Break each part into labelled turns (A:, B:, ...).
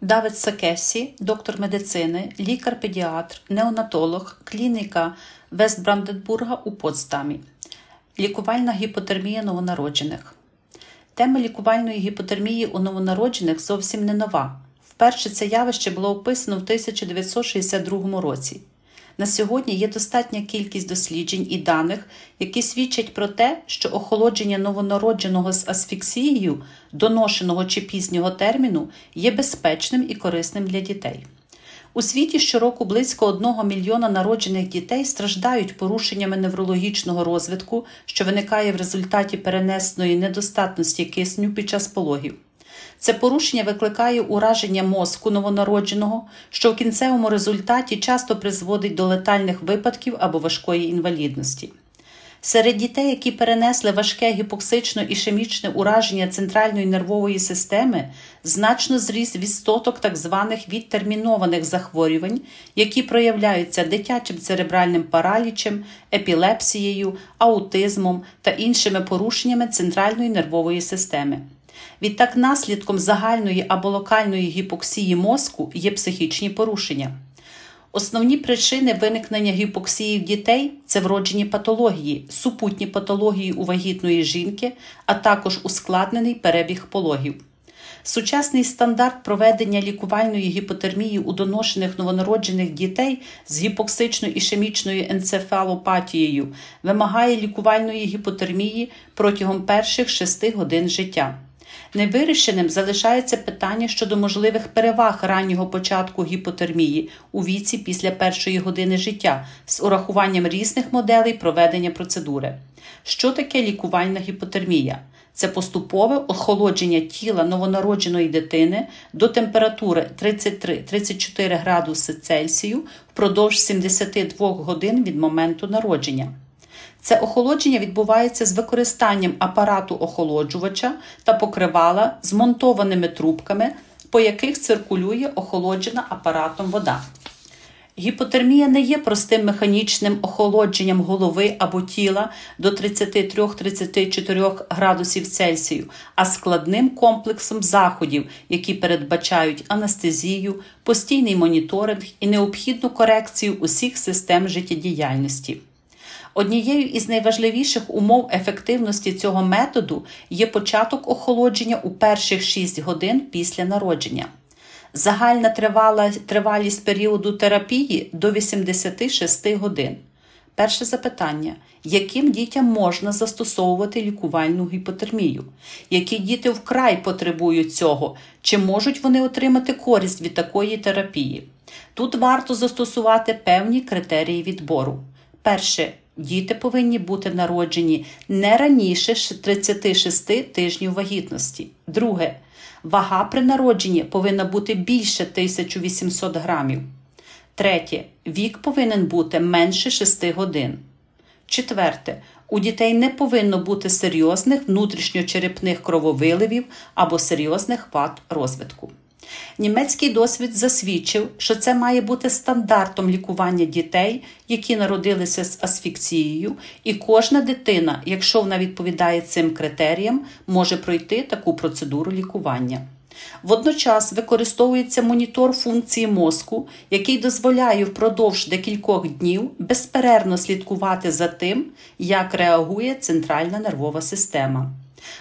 A: Давид Сакесі, доктор медицини, лікар-педіатр, неонатолог, клініка Вестбранденбурга у Потсдамі. Лікувальна гіпотермія новонароджених. Тема лікувальної гіпотермії у новонароджених зовсім не нова. Вперше це явище було описано в 1962 році. На сьогодні є достатня кількість досліджень і даних, які свідчать про те, що охолодження новонародженого з асфіксією, доношеного чи пізнього терміну, є безпечним і корисним для дітей. У світі щороку близько 1 мільйона народжених дітей страждають порушеннями неврологічного розвитку, що виникає в результаті перенесеної недостатності кисню під час пологів. Це порушення викликає ураження мозку новонародженого, що в кінцевому результаті часто призводить до летальних випадків або важкої інвалідності. Серед дітей, які перенесли важке гіпоксично ішемічне ураження центральної нервової системи, значно зріс відсоток так званих відтермінованих захворювань, які проявляються дитячим церебральним паралічем, епілепсією, аутизмом та іншими порушеннями центральної нервової системи. Відтак, наслідком загальної або локальної гіпоксії мозку є психічні порушення. Основні причини виникнення гіпоксії в дітей це вроджені патології, супутні патології у вагітної жінки, а також ускладнений перебіг пологів. Сучасний стандарт проведення лікувальної гіпотермії у доношених новонароджених дітей з гіпоксично-ішемічною енцефалопатією вимагає лікувальної гіпотермії протягом перших 6 годин життя. Невирішеним залишається питання щодо можливих переваг раннього початку гіпотермії у віці після першої години життя з урахуванням різних моделей проведення процедури. Що таке лікувальна гіпотермія? Це поступове охолодження тіла новонародженої дитини до температури 33-34 градуси Цельсію впродовж 72 годин від моменту народження. Це охолодження відбувається з використанням апарату охолоджувача та покривала змонтованими трубками, по яких циркулює охолоджена апаратом вода. Гіпотермія не є простим механічним охолодженням голови або тіла до 33-34 градусів Цельсію, а складним комплексом заходів, які передбачають анестезію, постійний моніторинг і необхідну корекцію усіх систем життєдіяльності. Однією із найважливіших умов ефективності цього методу є початок охолодження у перших 6 годин після народження. Загальна тривала, тривалість періоду терапії до 86 годин. Перше запитання: яким дітям можна застосовувати лікувальну гіпотермію? Які діти вкрай потребують цього? Чи можуть вони отримати користь від такої терапії? Тут варто застосувати певні критерії відбору. Перше Діти повинні бути народжені не раніше 36 тижнів вагітності. Друге, вага при народженні повинна бути більше 1800 грамів. Третє. Вік повинен бути менше 6 годин. Четверте. У дітей не повинно бути серйозних внутрішньочерепних крововиливів або серйозних вад розвитку. Німецький досвід засвідчив, що це має бути стандартом лікування дітей, які народилися з асфікцією, і кожна дитина, якщо вона відповідає цим критеріям, може пройти таку процедуру лікування. Водночас використовується монітор функції мозку, який дозволяє впродовж декількох днів безперервно слідкувати за тим, як реагує центральна нервова система.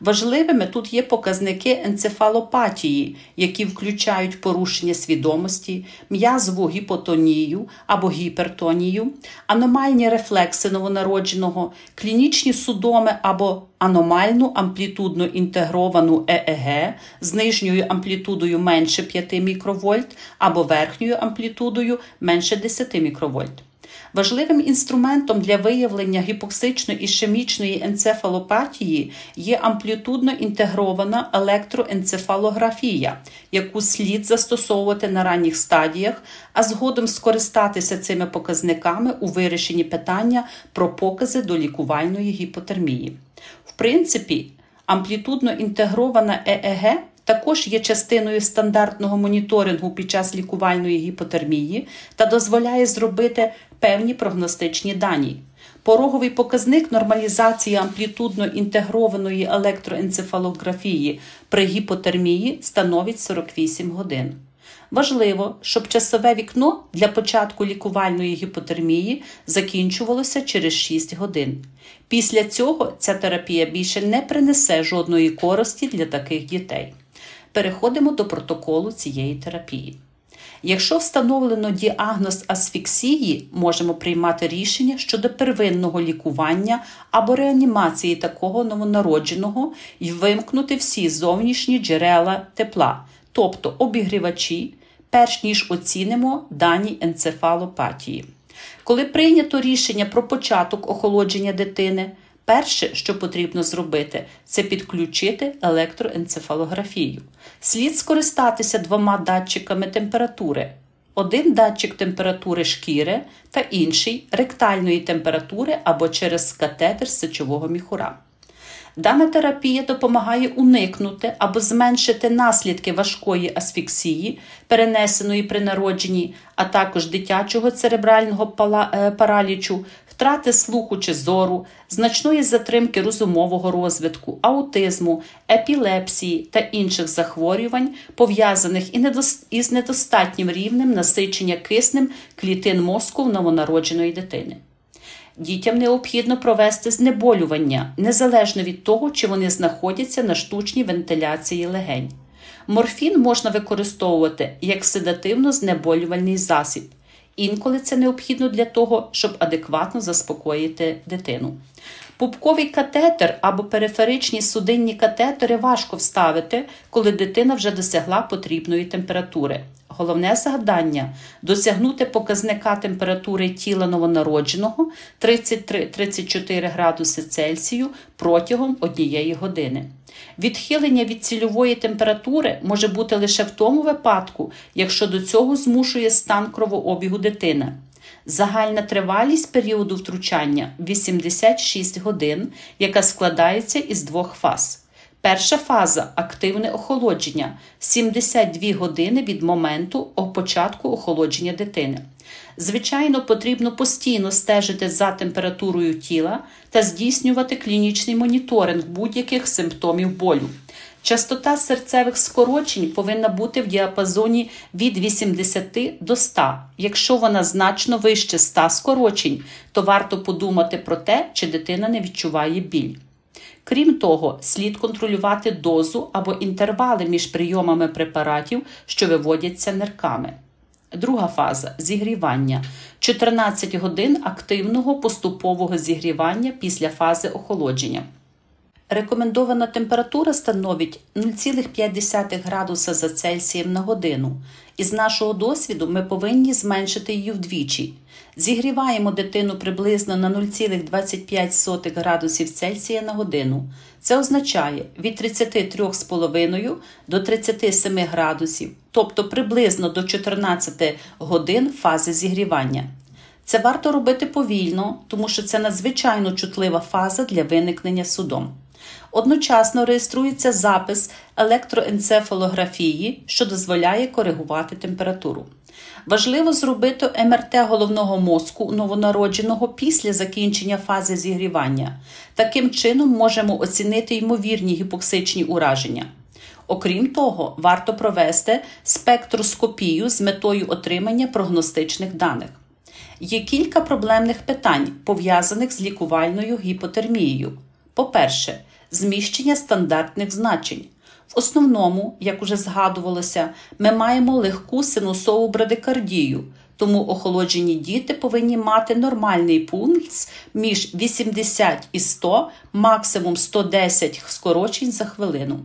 A: Важливими тут є показники енцефалопатії, які включають порушення свідомості, м'язову гіпотонію або гіпертонію, аномальні рефлекси новонародженого, клінічні судоми або аномальну амплітудно інтегровану ЕЕГ з нижньою амплітудою менше 5 мікровольт або верхньою амплітудою менше 10 мікровольт. Важливим інструментом для виявлення гіпоксично-ішемічної енцефалопатії є амплітудно інтегрована електроенцефалографія, яку слід застосовувати на ранніх стадіях, а згодом скористатися цими показниками у вирішенні питання про покази до лікувальної гіпотермії. В принципі, амплітудно інтегрована ЕЕГ також є частиною стандартного моніторингу під час лікувальної гіпотермії та дозволяє зробити певні прогностичні дані. Пороговий показник нормалізації амплітудно інтегрованої електроенцефалографії при гіпотермії становить 48 годин. Важливо, щоб часове вікно для початку лікувальної гіпотермії закінчувалося через 6 годин. Після цього ця терапія більше не принесе жодної користі для таких дітей. Переходимо до протоколу цієї терапії. Якщо встановлено діагноз асфіксії, можемо приймати рішення щодо первинного лікування або реанімації такого новонародженого і вимкнути всі зовнішні джерела тепла, тобто обігрівачі, перш ніж оцінимо дані енцефалопатії. Коли прийнято рішення про початок охолодження дитини, перше, що потрібно зробити, це підключити електроенцефалографію. Слід скористатися двома датчиками температури. Один датчик температури шкіри та інший ректальної температури або через катетер сечового міхура. Дана терапія допомагає уникнути або зменшити наслідки важкої асфіксії, перенесеної при народженні, а також дитячого церебрального е, паралічу, втрати слуху чи зору, значної затримки розумового розвитку, аутизму, епілепсії та інших захворювань, пов'язаних із недостатнім рівнем насичення киснем клітин мозку в новонародженої дитини. Дітям необхідно провести знеболювання незалежно від того, чи вони знаходяться на штучній вентиляції легень. Морфін можна використовувати як седативно-знеболювальний засіб. Інколи це необхідно для того, щоб адекватно заспокоїти дитину. Пупковий катетер або периферичні судинні катетери важко вставити, коли дитина вже досягла потрібної температури. Головне завдання досягнути показника температури тіла новонародженого 33-34 градуси Цельсію протягом однієї години. Відхилення від цільової температури може бути лише в тому випадку, якщо до цього змушує стан кровообігу дитини. Загальна тривалість періоду втручання 86 годин, яка складається із двох фаз. Перша фаза активне охолодження 72 години від моменту початку охолодження дитини. Звичайно, потрібно постійно стежити за температурою тіла та здійснювати клінічний моніторинг будь-яких симптомів болю. Частота серцевих скорочень повинна бути в діапазоні від 80 до 100. Якщо вона значно вище 100 скорочень, то варто подумати про те, чи дитина не відчуває біль. Крім того, слід контролювати дозу або інтервали між прийомами препаратів, що виводяться нирками. Друга фаза зігрівання 14 годин активного поступового зігрівання після фази охолодження. Рекомендована температура становить 0,5 градуса за Цельсієм на годину. Із нашого досвіду ми повинні зменшити її вдвічі. Зігріваємо дитину приблизно на 0,25 градусів Цельсія на годину. Це означає від 33,5 до 37 градусів, тобто приблизно до 14 годин фази зігрівання. Це варто робити повільно, тому що це надзвичайно чутлива фаза для виникнення судом. Одночасно реєструється запис електроенцефалографії, що дозволяє коригувати температуру. Важливо зробити МРТ головного мозку новонародженого після закінчення фази зігрівання. Таким чином можемо оцінити ймовірні гіпоксичні ураження. Окрім того, варто провести спектроскопію з метою отримання прогностичних даних. Є кілька проблемних питань, пов'язаних з лікувальною гіпотермією. По-перше, зміщення стандартних значень. В основному, як уже згадувалося, ми маємо легку синусову брадикардію, тому охолоджені діти повинні мати нормальний пульс між 80 і 100, максимум 110 скорочень за хвилину.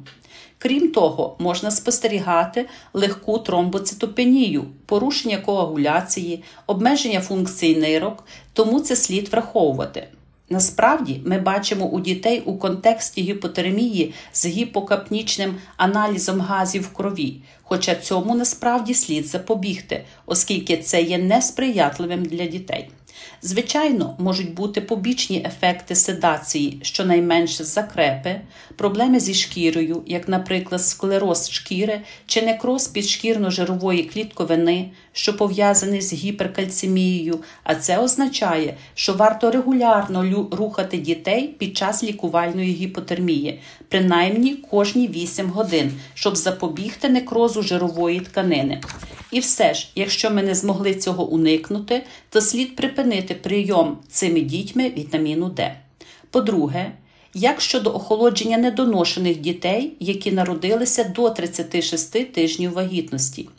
A: Крім того, можна спостерігати легку тромбоцитопенію, порушення коагуляції, обмеження функцій нирок, тому це слід враховувати. Насправді ми бачимо у дітей у контексті гіпотермії з гіпокапнічним аналізом газів в крові, хоча цьому насправді слід запобігти, оскільки це є несприятливим для дітей. Звичайно, можуть бути побічні ефекти седації, щонайменше закрепи, проблеми зі шкірою, як, наприклад, склероз шкіри чи некроз підшкірно-жирової клітковини, що пов'язаний з гіперкальцемією, а це означає, що варто регулярно рухати дітей під час лікувальної гіпотермії, принаймні кожні 8 годин, щоб запобігти некрозу жирової тканини. І все ж, якщо ми не змогли цього уникнути, то слід припинити прийом цими дітьми вітаміну Д. По-друге, як щодо охолодження недоношених дітей, які народилися до 36 тижнів вагітності.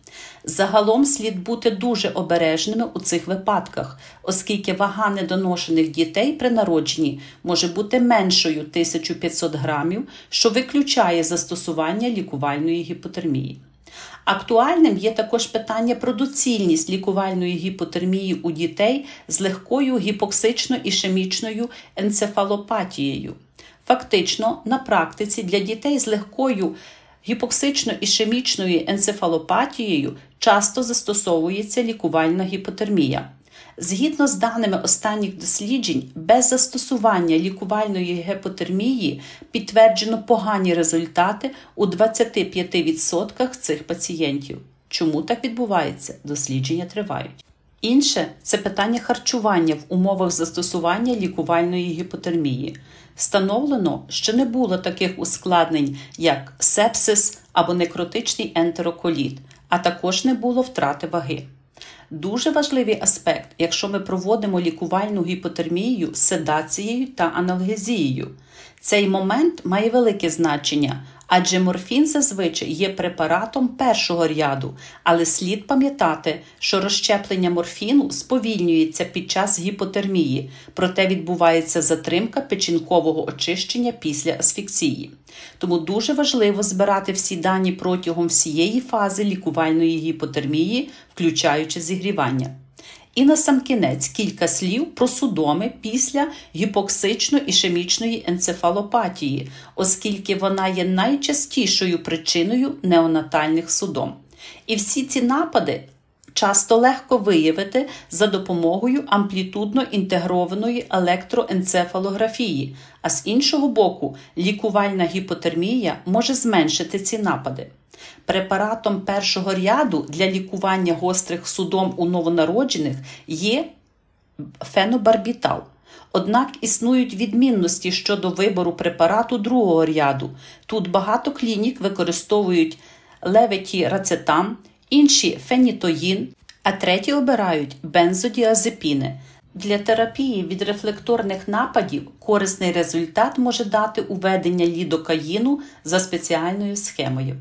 A: Загалом слід бути дуже обережними у цих випадках, оскільки вага недоношених дітей при народженні може бути меншою 1500 грамів, що виключає застосування лікувальної гіпотермії. Актуальним є також питання про доцільність лікувальної гіпотермії у дітей з легкою гіпоксично-ішемічною енцефалопатією. Фактично, на практиці для дітей з легкою гіпоксично-ішемічною енцефалопатією часто застосовується лікувальна гіпотермія. Згідно з даними останніх досліджень, без застосування лікувальної гепотермії підтверджено погані результати у 25% цих пацієнтів. Чому так відбувається? Дослідження тривають. Інше це питання харчування в умовах застосування лікувальної гіпотермії. Встановлено, що не було таких ускладнень, як сепсис або некротичний ентероколіт, а також не було втрати ваги. Дуже важливий аспект, якщо ми проводимо лікувальну гіпотермію з седацією та аналгезією. Цей момент має велике значення, адже морфін зазвичай є препаратом першого ряду, але слід пам'ятати, що розщеплення морфіну сповільнюється під час гіпотермії, проте відбувається затримка печінкового очищення після асфіксії. Тому дуже важливо збирати всі дані протягом всієї фази лікувальної гіпотермії, включаючи зігрівання. І на сам кінець кілька слів про судоми після гіпоксично-ішемічної енцефалопатії, оскільки вона є найчастішою причиною неонатальних судом. І всі ці напади часто легко виявити за допомогою амплітудно інтегрованої електроенцефалографії, а з іншого боку, лікувальна гіпотермія може зменшити ці напади. Препаратом першого ряду для лікування гострих судом у новонароджених є фенобарбітал. Однак існують відмінності щодо вибору препарату другого ряду. Тут багато клінік використовують леветірацетам, інші фенітоїн, а треті обирають бензодіазепіни. Для терапії від рефлекторних нападів корисний результат може дати уведення лідокаїну за спеціальною схемою.